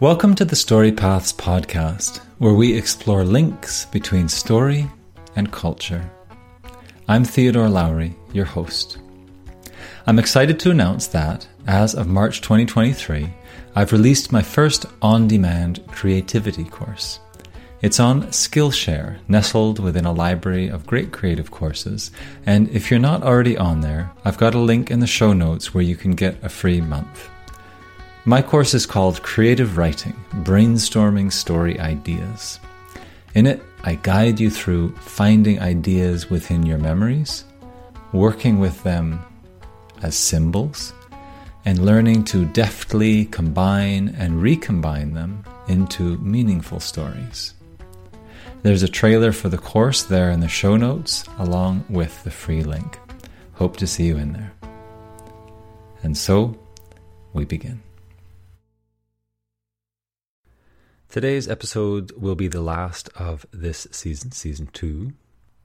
Welcome to the Story Paths podcast, where we explore links between story and culture. I'm Theodore Lowry, your host. I'm excited to announce that, as of March 2023, I've released my first on demand creativity course. It's on Skillshare, nestled within a library of great creative courses. And if you're not already on there, I've got a link in the show notes where you can get a free month. My course is called Creative Writing Brainstorming Story Ideas. In it, I guide you through finding ideas within your memories, working with them as symbols, and learning to deftly combine and recombine them into meaningful stories. There's a trailer for the course there in the show notes, along with the free link. Hope to see you in there. And so, we begin. Today's episode will be the last of this season, season two.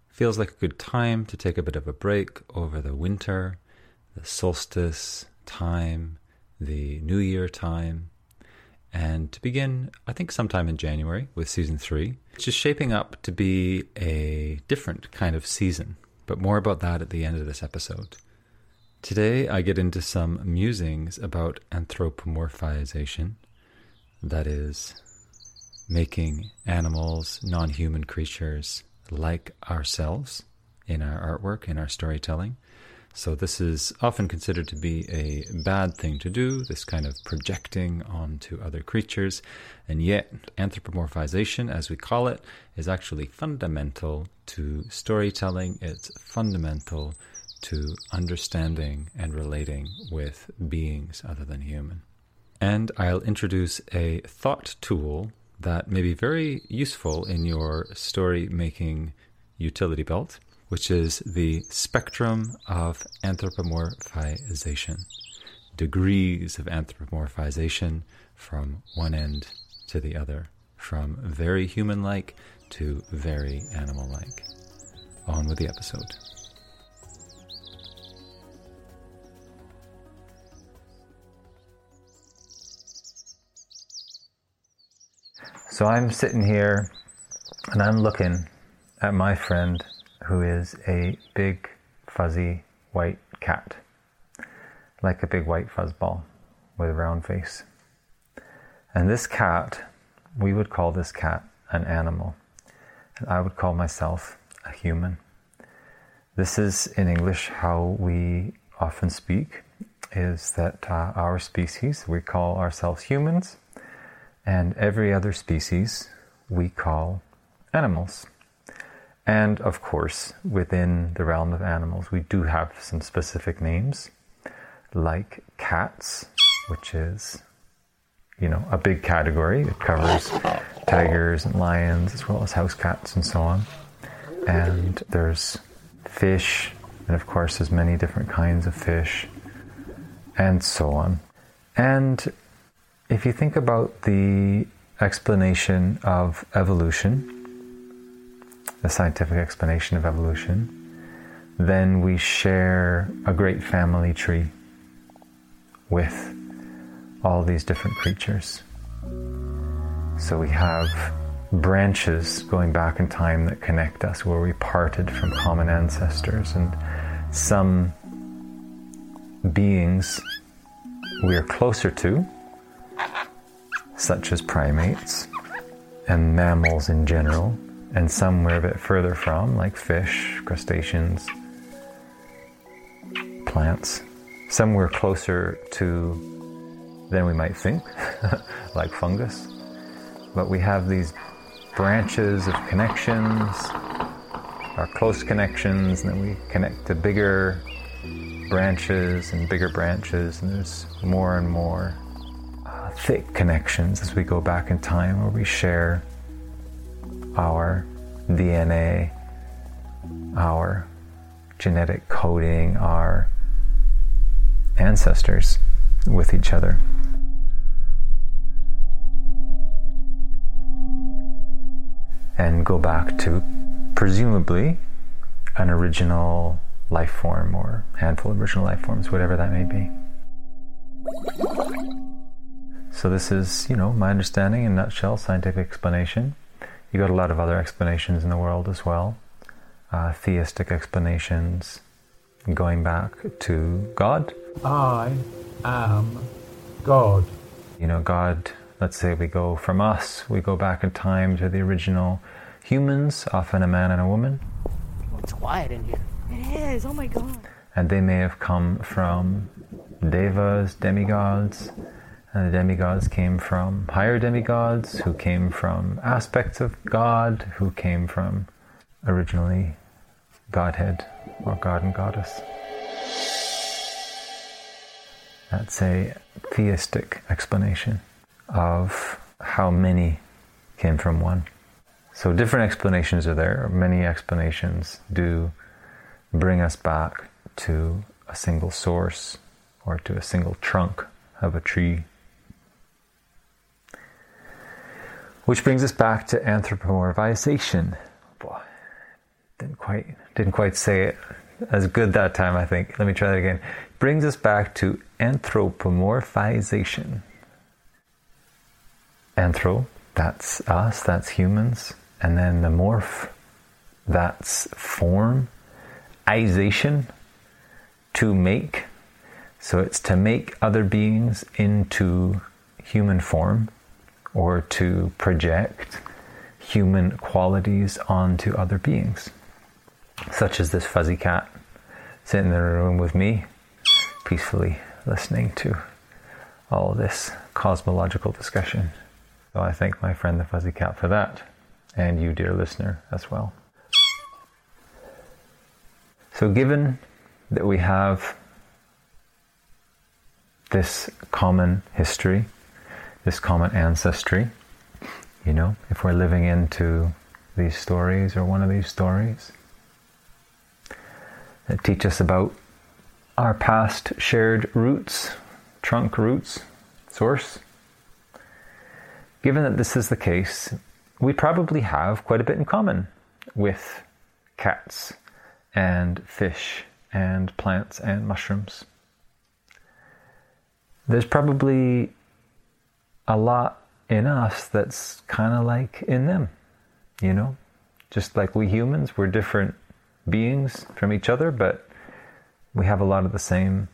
Feels like a good time to take a bit of a break over the winter, the solstice time, the New Year time, and to begin, I think, sometime in January with season three, which is shaping up to be a different kind of season, but more about that at the end of this episode. Today, I get into some musings about anthropomorphization, that is, making animals, non human creatures like ourselves in our artwork, in our storytelling. So, this is often considered to be a bad thing to do, this kind of projecting onto other creatures. And yet, anthropomorphization, as we call it, is actually fundamental to storytelling. It's fundamental to understanding and relating with beings other than human. And I'll introduce a thought tool that may be very useful in your story making utility belt, which is the spectrum of anthropomorphization, degrees of anthropomorphization from one end to the other, from very human like to very animal like. On with the episode. So I'm sitting here and I'm looking at my friend who is a big fuzzy white cat, like a big white fuzzball with a round face. And this cat, we would call this cat an animal. And I would call myself a human. This is in English how we often speak is that uh, our species, we call ourselves humans and every other species we call animals. And of course, within the realm of animals, we do have some specific names, like cats, which is, you know, a big category. It covers tigers and lions, as well as house cats and so on. And there's fish, and of course, there's many different kinds of fish, and so on. And if you think about the explanation of evolution, the scientific explanation of evolution, then we share a great family tree with all these different creatures. So we have branches going back in time that connect us where we parted from common ancestors and some beings we are closer to such as primates and mammals in general, and some we're a bit further from, like fish, crustaceans, plants. Some we're closer to than we might think, like fungus. But we have these branches of connections, our close connections, and then we connect to bigger branches and bigger branches, and there's more and more thick connections as we go back in time where we share our DNA, our genetic coding, our ancestors with each other. And go back to presumably an original life form or handful of original life forms, whatever that may be. So this is, you know, my understanding in a nutshell, scientific explanation. You got a lot of other explanations in the world as well, uh, theistic explanations, going back to God. I am God. You know, God. Let's say we go from us, we go back in time to the original humans, often a man and a woman. Oh, it's quiet in here. It is. Oh my god. And they may have come from devas, demigods, and the demigods came from higher demigods, who came from aspects of God, who came from originally Godhead or God and Goddess. That's a theistic explanation of how many came from one. So different explanations are there. Many explanations do bring us back to a single source or to a single trunk of a tree. Which brings us back to anthropomorphization. Boy, didn't quite didn't quite say it as good that time, I think. Let me try that again. Brings us back to anthropomorphization. Anthro, that's us, that's humans. And then the morph, that's form. Ization, to make. So it's to make other beings into human form or to project human qualities onto other beings, such as this fuzzy cat sitting in the room with me, peacefully listening to all this cosmological discussion. So I thank my friend the fuzzy cat for that, and you, dear listener, as well. So, given that we have this common history, this common ancestry. You know, if we're living into these stories or one of these stories that teach us about our past shared roots, trunk roots, source. Given that this is the case, we probably have quite a bit in common with cats and fish and plants and mushrooms. There's probably a lot in us that's kind of like in them, you know? Just like we humans, we're different beings from each other, but we have a lot of the same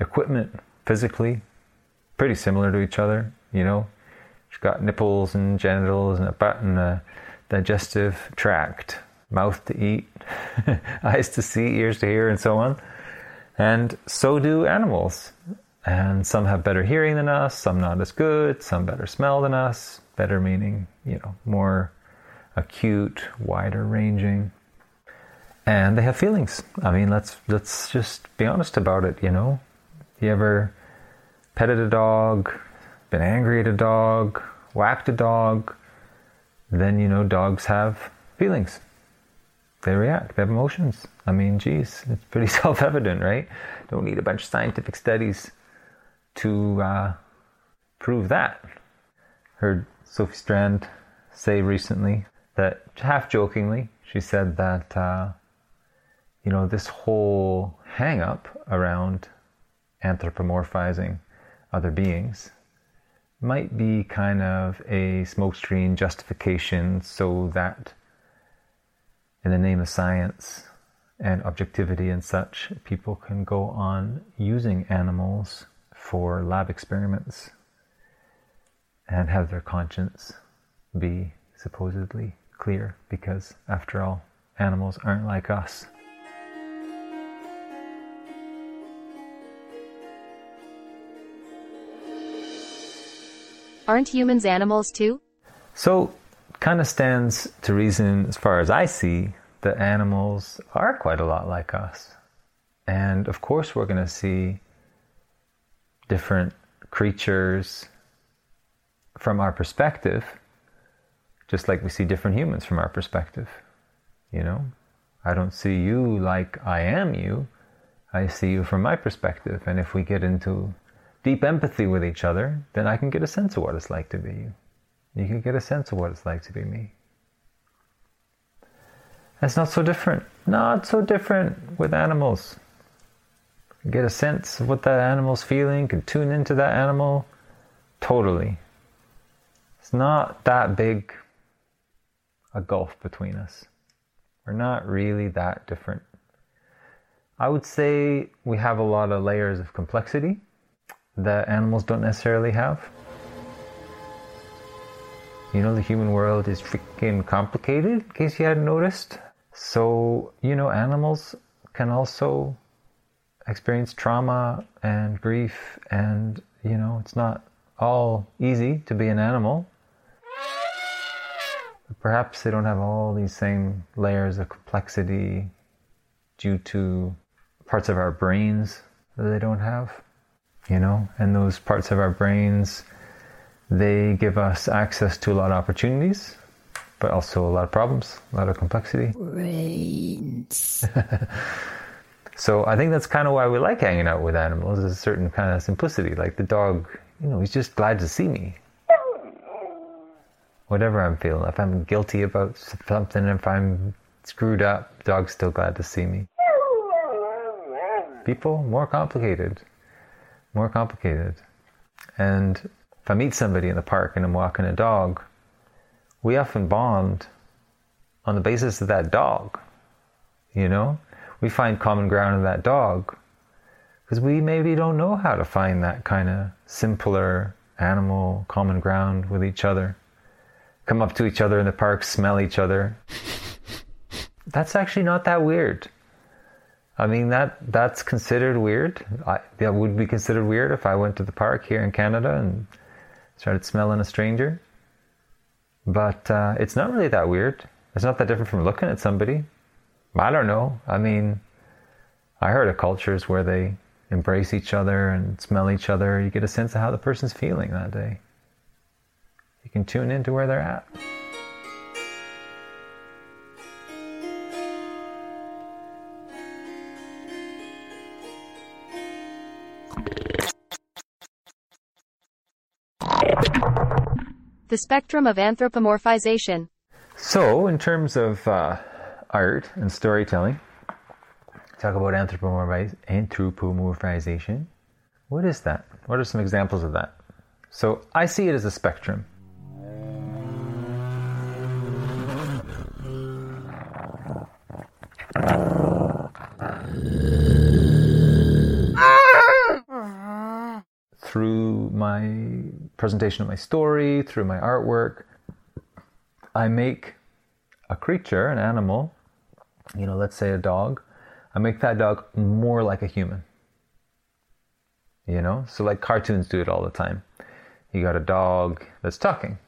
equipment physically, pretty similar to each other, you know? She's got nipples and genitals and a butt and a digestive tract, mouth to eat, eyes to see, ears to hear, and so on. And so do animals. And some have better hearing than us, some not as good, some better smell than us. Better meaning, you know, more acute, wider ranging. And they have feelings. I mean, let's let's just be honest about it, you know. You ever petted a dog, been angry at a dog, whacked a dog, then you know dogs have feelings. They react, they have emotions. I mean, geez, it's pretty self evident, right? Don't need a bunch of scientific studies to uh, prove that. Heard Sophie Strand say recently that, half jokingly, she said that, uh, you know, this whole hang up around anthropomorphizing other beings might be kind of a smokescreen justification so that in the name of science and objectivity and such, people can go on using animals for lab experiments and have their conscience be supposedly clear because, after all, animals aren't like us. Aren't humans animals too? So, kind of stands to reason, as far as I see, that animals are quite a lot like us. And of course, we're going to see different creatures from our perspective, just like we see different humans from our perspective. You know, I don't see you like I am you. I see you from my perspective. And if we get into deep empathy with each other, then I can get a sense of what it's like to be you. You can get a sense of what it's like to be me. That's not so different. Not so different with animals get a sense of what that animal's feeling, can tune into that animal, Totally. It's not that big a gulf between us. We're not really that different. I would say we have a lot of layers of complexity that animals don't necessarily have. You know, the human world is freaking complicated, in case you hadn't noticed. So, you know, animals can also experience trauma and grief, and, you know, it's not all easy to be an animal. Perhaps they don't have all these same layers of complexity due to parts of our brains that they don't have, you know, and those parts of our brains, they give us access to a lot of opportunities, but also a lot of problems, a lot of complexity. Brains. So I think that's kind of why we like hanging out with animals, is a certain kind of simplicity. Like the dog, you know, he's just glad to see me. Whatever I'm feeling, if I'm guilty about something, if I'm screwed up, dog's still glad to see me. People, more complicated. More complicated. And if I meet somebody in the park and I'm walking a dog, we often bond on the basis of that dog. You know? We find common ground in that dog because we maybe don't know how to find that kind of simpler animal common ground with each other. Come up to each other in the park, smell each other. That's actually not that weird. I mean that that's considered weird. I, that would be considered weird if I went to the park here in Canada and started smelling a stranger. But uh, it's not really that weird. It's not that different from looking at somebody. I don't know. I mean, I heard of cultures where they embrace each other and smell each other. You get a sense of how the person's feeling that day. You can tune into where they're at. The spectrum of anthropomorphization. So, in terms of uh, art and storytelling, talk about anthropomorphiz- anthropomorphization. What is that? What are some examples of that? So, I see it as a spectrum. Through my presentation of my story, through my artwork, I make a creature, an animal, you know, let's say a dog, I make that dog more like a human. You know, so like cartoons do it all the time. You got a dog that's talking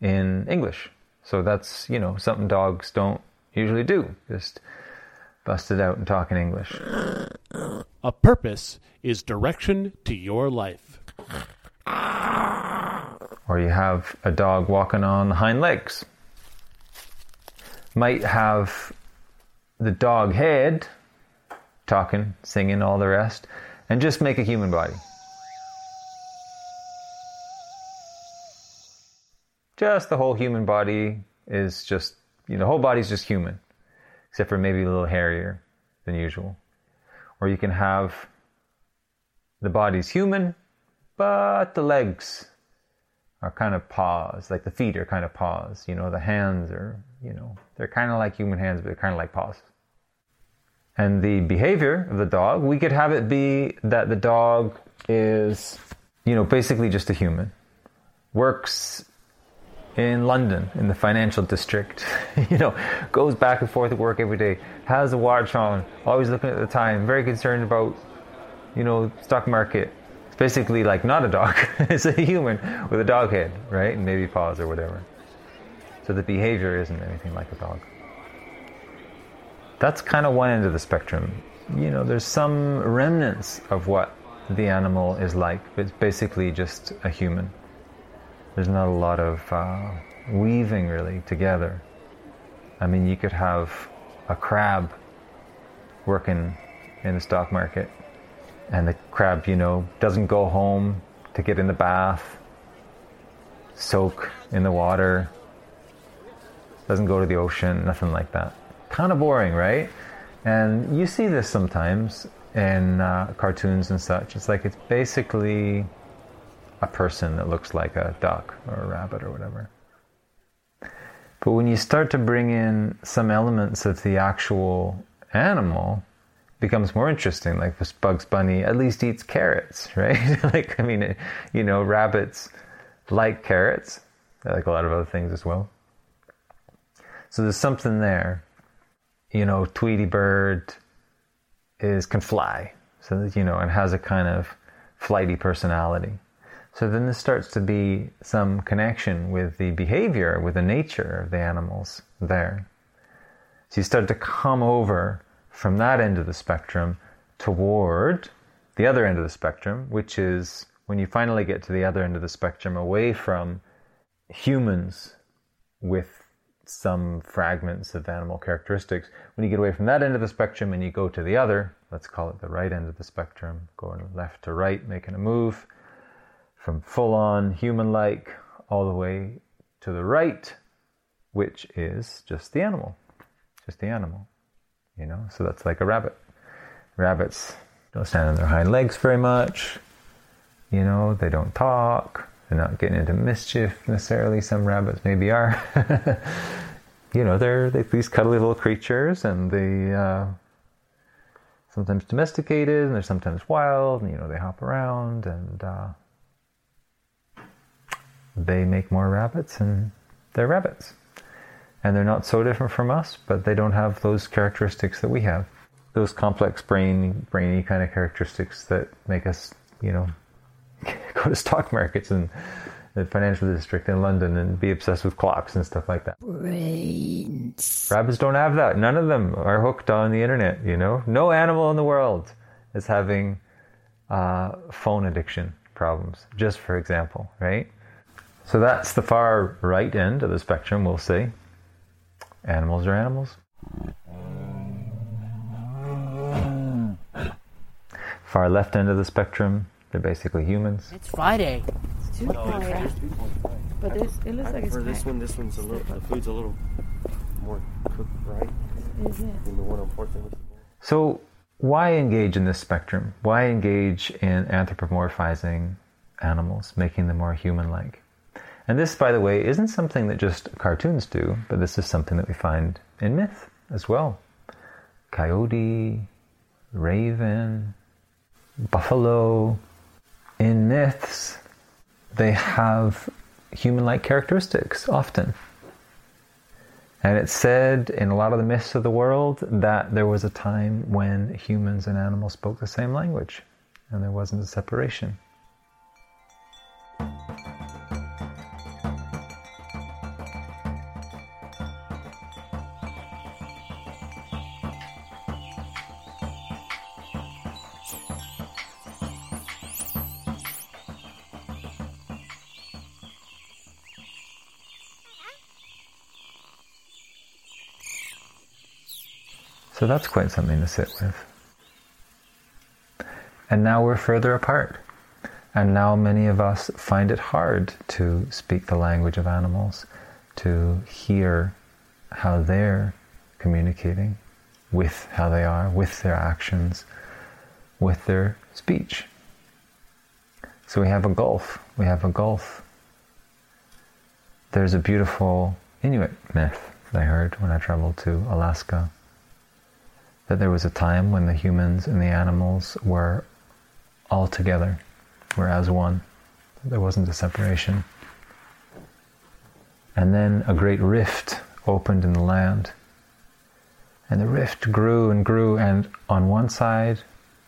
in English. So that's, you know, something dogs don't usually do. Just bust it out and talk in English. A purpose is direction to your life. Or you have a dog walking on hind legs. Might have the dog head talking, singing, all the rest, and just make a human body. Just the whole human body is just, you know, the whole body's just human, except for maybe a little hairier than usual. Or you can have the body's human, but the legs are kind of paws, like the feet are kind of paws. You know, the hands are, you know, they're kind of like human hands, but they're kind of like paws. And the behavior of the dog, we could have it be that the dog is, you know, basically just a human. Works in London, in the financial district, you know, goes back and forth to work every day, has a watch on, always looking at the time, very concerned about, you know, stock market. It's basically like not a dog, it's a human with a dog head, right? And maybe paws or whatever. So the behavior isn't anything like a dog that's kind of one end of the spectrum. You know, there's some remnants of what the animal is like, but it's basically just a human. There's not a lot of uh, weaving really together. I mean, you could have a crab working in the stock market, and the crab, you know, doesn't go home to get in the bath, soak in the water, doesn't go to the ocean, nothing like that kind of boring, right? And you see this sometimes in uh, cartoons and such. It's like it's basically a person that looks like a duck or a rabbit or whatever. But when you start to bring in some elements of the actual animal, becomes more interesting. Like this Bugs Bunny at least eats carrots, right? like I mean, you know, rabbits like carrots. They like a lot of other things as well. So there's something there. You know, Tweety Bird is can fly, so that, you know, and has a kind of flighty personality. So then this starts to be some connection with the behavior, with the nature of the animals there. So you start to come over from that end of the spectrum toward the other end of the spectrum, which is when you finally get to the other end of the spectrum, away from humans with some fragments of animal characteristics. When you get away from that end of the spectrum and you go to the other, let's call it the right end of the spectrum, going left to right, making a move from full on human like all the way to the right, which is just the animal. Just the animal. You know, so that's like a rabbit. Rabbits don't stand on their hind legs very much. You know, they don't talk. Not getting into mischief necessarily. Some rabbits maybe are. you know, they're, they're these cuddly little creatures and they uh, sometimes domesticated and they're sometimes wild and, you know, they hop around and uh, they make more rabbits and they're rabbits. And they're not so different from us, but they don't have those characteristics that we have. Those complex brain, brainy kind of characteristics that make us, you know, go to stock markets and the financial district in London and be obsessed with clocks and stuff like that. brains, Rabbits don't have that. None of them are hooked on the internet, you know? No animal in the world is having uh, phone addiction problems, just for example, right? So that's the far right end of the spectrum, we'll say. Animals are animals. Far left end of the spectrum, they're basically humans. It's Friday. It's too quiet. But this, it looks like it's For this one, this one's a little, the food's a little more cooked right Is it? than the one on Fourth and So, why engage in this spectrum? Why engage in anthropomorphizing animals, making them more human like? And this, by the way, isn't something that just cartoons do, but this is something that we find in myth as well. Coyote, raven, buffalo. In myths, they have human like characteristics often. And it's said in a lot of the myths of the world that there was a time when humans and animals spoke the same language and there wasn't a separation. So that's quite something to sit with. And now we're further apart. And now many of us find it hard to speak the language of animals, to hear how they're communicating with how they are, with their actions, with their speech. So we have a gulf. We have a gulf. There's a beautiful Inuit myth that I heard when I traveled to Alaska that there was a time when the humans and the animals were all together, were as one. There wasn't a separation. And then a great rift opened in the land. And the rift grew and grew, and on one side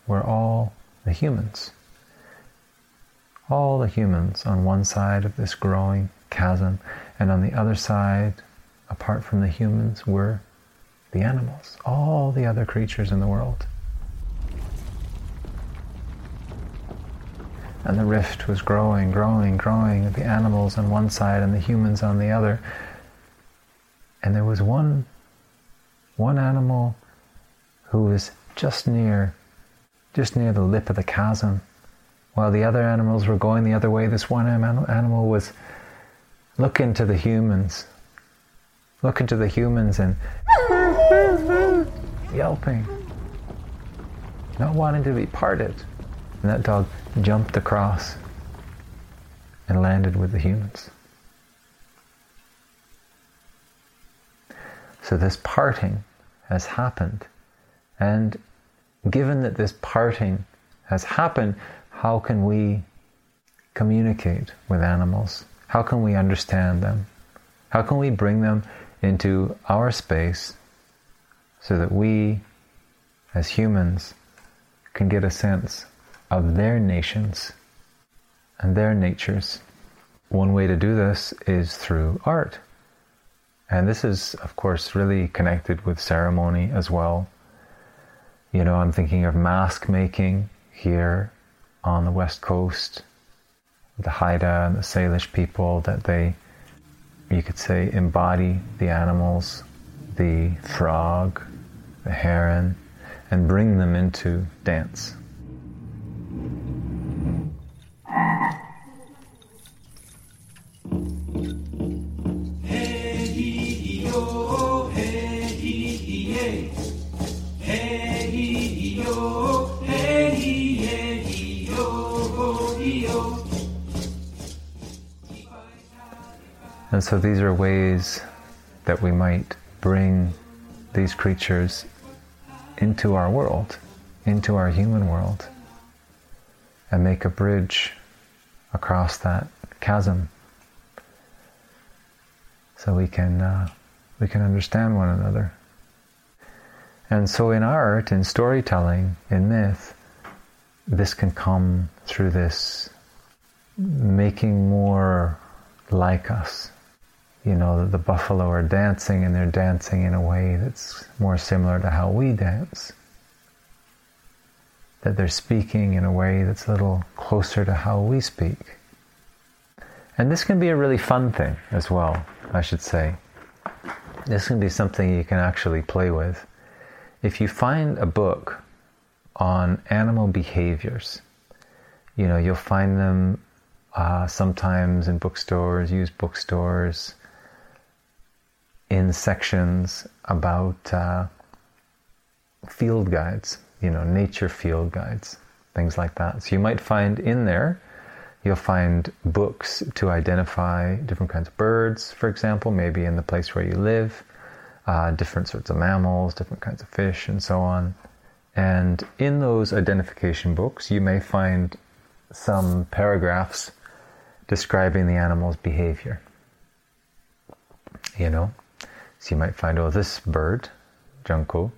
were all the humans. All the humans on one side of this growing chasm, and on the other side, apart from the humans, were the animals, all the other creatures in the world. And the rift was growing, growing, growing, the animals on one side and the humans on the other. And there was one, one animal who was just near, just near the lip of the chasm. While the other animals were going the other way, this one animal was looking to the humans, looking to the humans and yelping, not wanting to be parted. And that dog jumped across and landed with the humans. So this parting has happened. And given that this parting has happened, how can we communicate with animals? How can we understand them? How can we bring them into our space so that we, as humans, can get a sense of their nations and their natures? One way to do this is through art. And this is, of course, really connected with ceremony as well. You know, I'm thinking of mask making here on the west coast, the Haida and the Salish people, that they, you could say, embody the animals, the frog, the heron, and bring them into dance. And so these are ways that we might bring these creatures into our world, into our human world, and make a bridge across that chasm so we can uh, we can understand one another. And so in art, in storytelling, in myth, this can come through this making more like us. You know, the buffalo are dancing and they're dancing in a way that's more similar to how we dance. That they're speaking in a way that's a little closer to how we speak. And this can be a really fun thing as well, I should say. This can be something you can actually play with. If you find a book on animal behaviors, you know, you'll find them uh, sometimes in bookstores, used bookstores, in sections about uh, field guides, you know, nature field guides, things like that. So you might find in there, you'll find books to identify different kinds of birds, for example, maybe in the place where you live, uh, different sorts of mammals, different kinds of fish, and so on. And in those identification books, you may find some paragraphs describing the animal's behavior. You know, so you might find, oh, this bird, junco,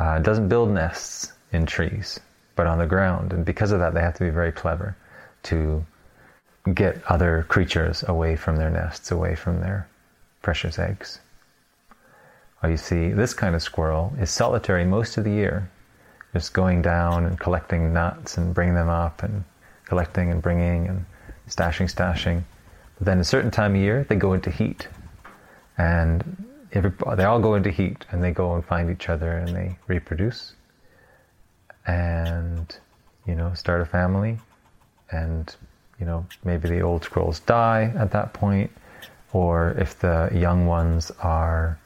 uh, doesn't build nests in trees, but on the ground. And because of that, they have to be very clever to get other creatures away from their nests, away from their precious eggs. Or you see, this kind of squirrel is solitary most of the year, just going down and collecting nuts and bringing them up and collecting and bringing and stashing, stashing. But then a certain time of year, they go into heat. And every, they all go into heat and they go and find each other and they reproduce and, you know, start a family. And, you know, maybe the old squirrels die at that point, or if the young ones are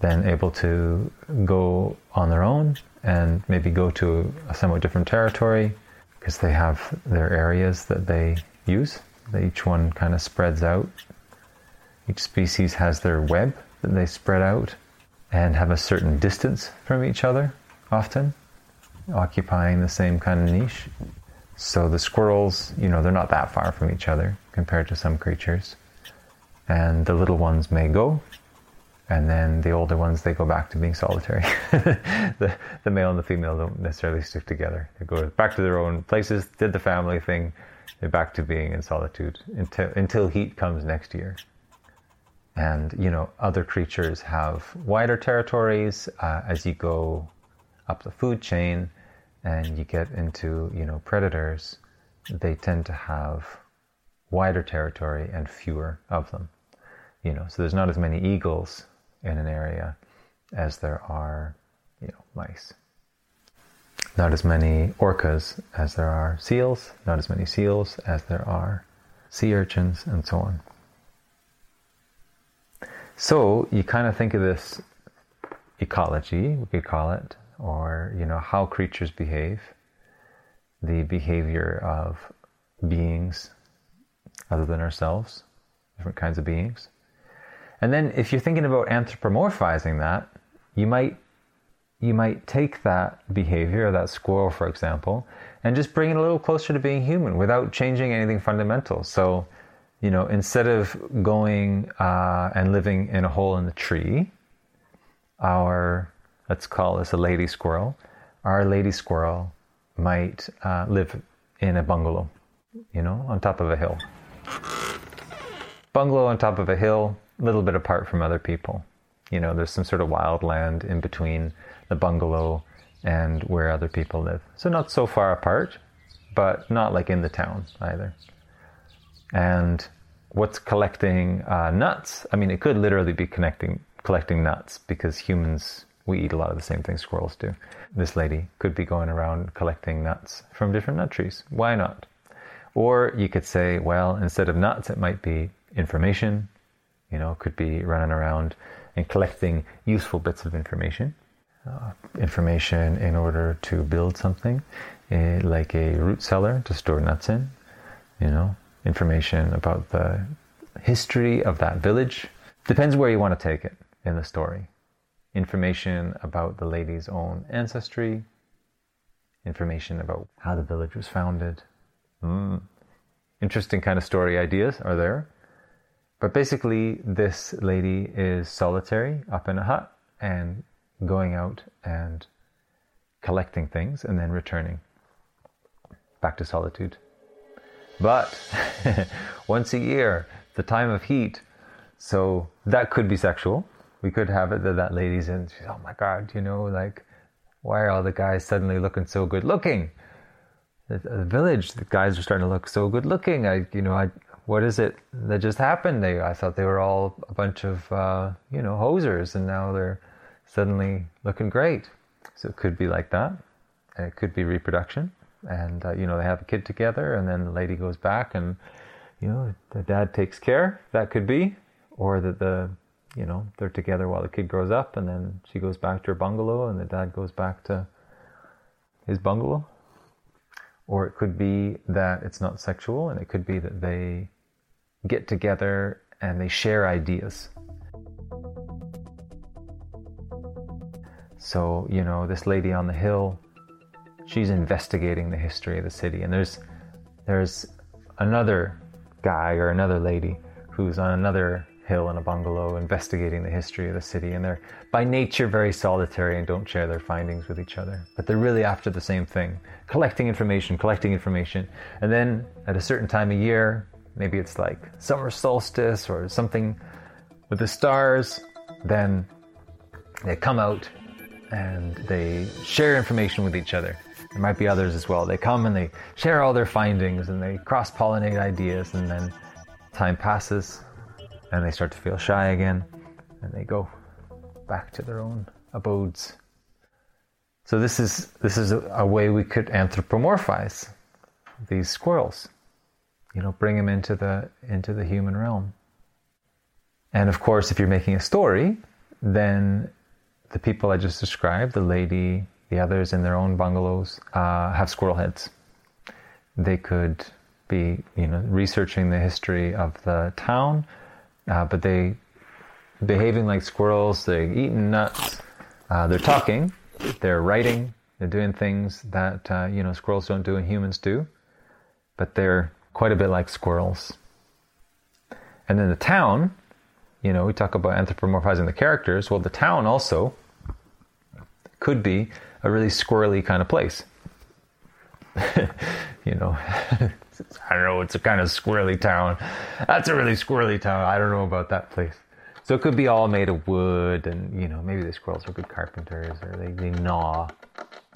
then able to go on their own and maybe go to a somewhat different territory because they have their areas that they use. Each one kind of spreads out. Each species has their web that they spread out and have a certain distance from each other, often, occupying the same kind of niche. So the squirrels, you know, they're not that far from each other compared to some creatures. And the little ones may go, and then the older ones, they go back to being solitary. the, the male and the female don't necessarily stick together. They go back to their own places, did the family thing, they're back to being in solitude until, until heat comes next year and you know other creatures have wider territories uh, as you go up the food chain and you get into you know predators they tend to have wider territory and fewer of them you know. So there's not as many eagles in an area as there are you know mice. Not as many orcas as there are seals not as many seals as there are sea urchins and so on so you kind of think of this ecology, we could call it, or you know how creatures behave, the behavior of beings other than ourselves, different kinds of beings. And then if you're thinking about anthropomorphizing that, you might you might take that behavior, that squirrel, for example, and just bring it a little closer to being human without changing anything fundamental. So, you know, instead of going uh, and living in a hole in the tree, our let's call this a lady squirrel, our lady squirrel might uh, live in a bungalow, you know, on top of a hill. Bungalow on top of a hill, a little bit apart from other people. You know, there's some sort of wild land in between the bungalow and where other people live. So not so far apart, but not like in the town either. And what's collecting uh, nuts? I mean, it could literally be connecting collecting nuts because humans we eat a lot of the same things squirrels do. This lady could be going around collecting nuts from different nut trees. Why not? Or you could say, well, instead of nuts, it might be information. You know, could be running around and collecting useful bits of information uh, information in order to build something, uh, like a root cellar to store nuts in, you know, information about the history of that village. Depends where you want to take it in the story. Information about the lady's own ancestry, information about how the village was founded. Mm. Interesting kind of story ideas are there. But basically, this lady is solitary up in a hut and going out and collecting things and then returning back to solitude. But once a year, the time of heat, so that could be sexual. We could have it that that lady's in, she's, oh my God, you know, like, why are all the guys suddenly looking so good looking? The, the village, the guys are starting to look so good looking. I, you know, I, what is it that just happened? They, I thought they were all a bunch of, uh, you know, hosers, and now they're suddenly looking great. So it could be like that. And it could be reproduction. And, uh, you know, they have a kid together and then the lady goes back and, you know, the dad takes care. That could be. Or that the, you know, they're together while the kid grows up and then she goes back to her bungalow and the dad goes back to his bungalow. Or it could be that it's not sexual and it could be that they get together and they share ideas. So, you know, this lady on the hill, she's investigating the history of the city. And there's there's another guy or another lady who's on another hill in a bungalow investigating the history of the city. And they're by nature very solitary and don't share their findings with each other. But they're really after the same thing collecting information, collecting information. And then at a certain time of year, maybe it's like summer solstice or something with the stars, then they come out and they share information with each other. There might be others as well. They come and they share all their findings and they cross pollinate ideas, and then time passes and they start to feel shy again and they go back to their own abodes. So this is this is a, a way we could anthropomorphize these squirrels. You know, bring them into the into the human realm. And of course, if you're making a story, then the people I just described, the lady, the others in their own bungalows, uh, have squirrel heads. They could be, you know, researching the history of the town, uh, but they behaving like squirrels. They're eating nuts. Uh, they're talking. They're writing. They're doing things that uh, you know squirrels don't do and humans do, but they're quite a bit like squirrels. And then the town you know, we talk about anthropomorphizing the characters. Well, the town also could be a really squirrely kind of place. you know, I don't know, it's a kind of squirrely town. That's a really squirrely town. I don't know about that place. So it could be all made of wood, and you know, maybe the squirrels are good carpenters, or they, they gnaw.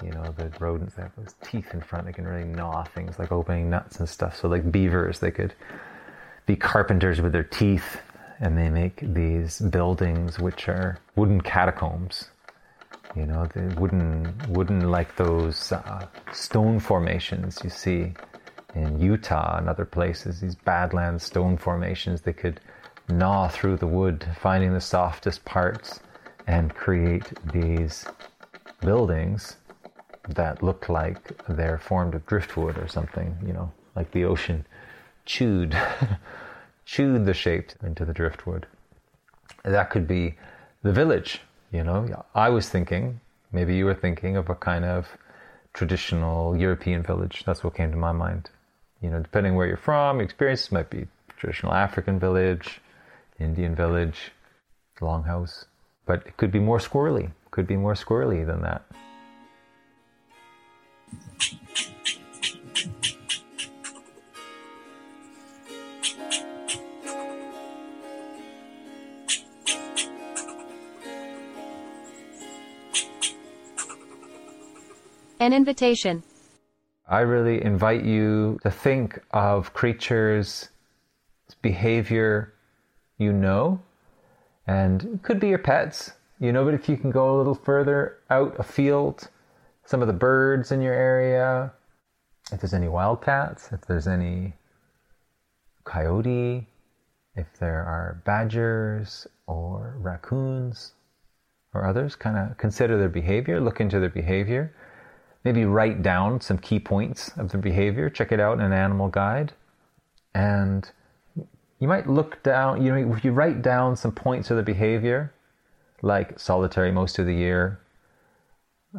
You know, the rodents have those teeth in front; they can really gnaw things, like opening nuts and stuff. So, like beavers, they could be carpenters with their teeth and they make these buildings which are wooden catacombs. You know, the wooden, wooden like those uh, stone formations you see in Utah and other places. These badlands stone formations. They could gnaw through the wood, finding the softest parts, and create these buildings that look like they're formed of driftwood or something. You know, like the ocean chewed, chewed the shape into the driftwood. That could be the village. You know, I was thinking, maybe you were thinking of a kind of traditional European village. That's what came to my mind. You know, depending where you're from, your experiences might be traditional African village, Indian village, longhouse. But it could be more squirrely. Could be more squirrely than that. An invitation. I really invite you to think of creatures' behavior you know, and could be your pets, you know, but if you can go a little further out afield, some of the birds in your area, if there's any wildcats, if there's any coyote, if there are badgers or raccoons or others, kind of consider their behavior, look into their behavior maybe write down some key points of their behavior, check it out in an animal guide, and you might look down, you know, if you write down some points of the behavior, like solitary most of the year,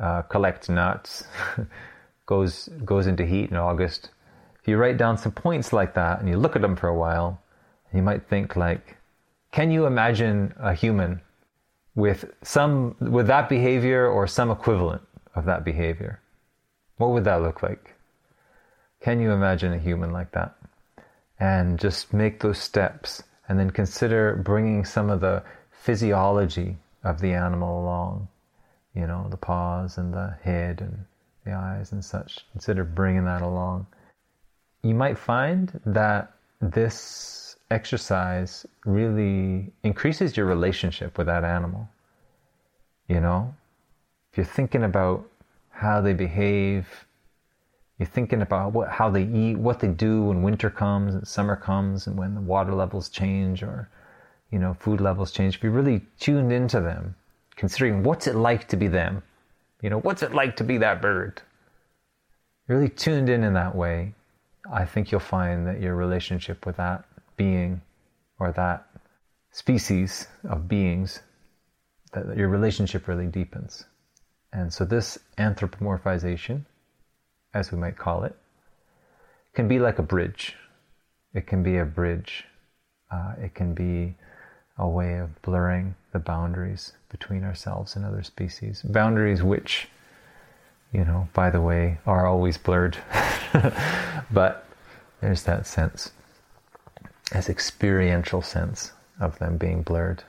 uh, collect nuts, goes goes into heat in August. If you write down some points like that and you look at them for a while, you might think like, can you imagine a human with some with that behavior or some equivalent of that behavior? What would that look like? Can you imagine a human like that? And just make those steps and then consider bringing some of the physiology of the animal along. You know, the paws and the head and the eyes and such. Consider bringing that along. You might find that this exercise really increases your relationship with that animal. You know, if you're thinking about how they behave. You're thinking about what, how they eat, what they do when winter comes and summer comes and when the water levels change or, you know, food levels change. If you're really tuned into them, considering what's it like to be them, you know, what's it like to be that bird? really tuned in in that way, I think you'll find that your relationship with that being or that species of beings, that your relationship really deepens. And so this anthropomorphization, as we might call it, can be like a bridge. It can be a bridge. Uh, it can be a way of blurring the boundaries between ourselves and other species. Boundaries which, you know, by the way, are always blurred. but there's that sense, as experiential sense of them being blurred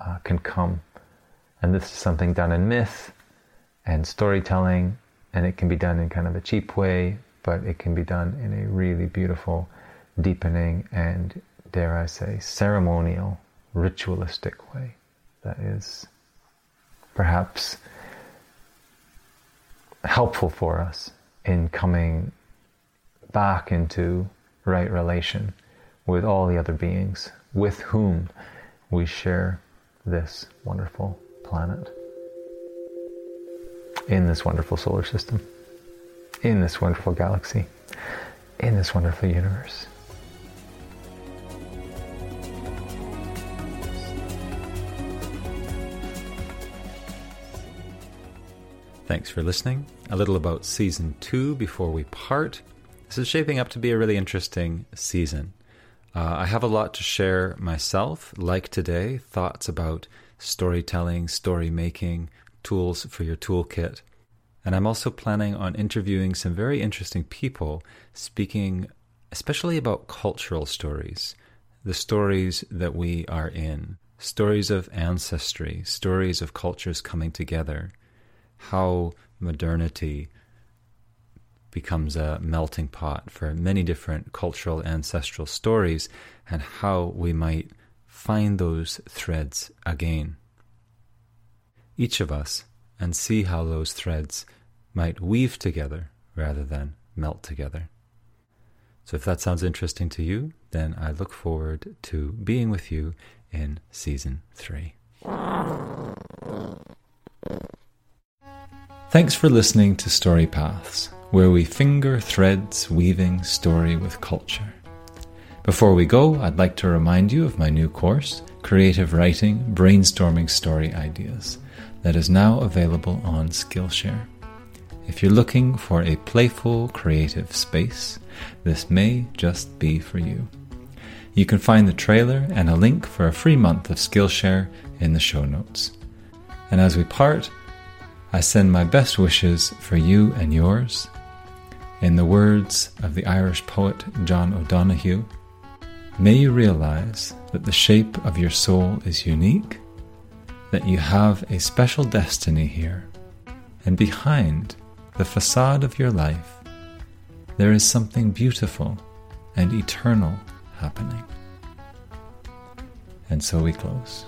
uh, can come. And this is something done in myth and storytelling, and it can be done in kind of a cheap way, but it can be done in a really beautiful, deepening, and dare I say, ceremonial, ritualistic way that is perhaps helpful for us in coming back into right relation with all the other beings with whom we share this wonderful planet in this wonderful solar system, in this wonderful galaxy, in this wonderful universe. Thanks for listening. A little about season two before we part. This is shaping up to be a really interesting season. Uh, I have a lot to share myself, like today, thoughts about storytelling, story making, tools for your toolkit. And I'm also planning on interviewing some very interesting people, speaking especially about cultural stories, the stories that we are in, stories of ancestry, stories of cultures coming together, how modernity becomes a melting pot for many different cultural ancestral stories, and how we might find those threads again each of us and see how those threads might weave together rather than melt together. So, if that sounds interesting to you, then I look forward to being with you in season three. Thanks for listening to Story Paths, where we finger threads weaving story with culture. Before we go, I'd like to remind you of my new course, Creative Writing Brainstorming Story Ideas, that is now available on Skillshare. If you're looking for a playful, creative space, this may just be for you. You can find the trailer and a link for a free month of Skillshare in the show notes. And as we part, I send my best wishes for you and yours. In the words of the Irish poet John O'Donohue, may you realize that the shape of your soul is unique, that you have a special destiny here, and behind the facade of your life, there is something beautiful and eternal happening. And so we close.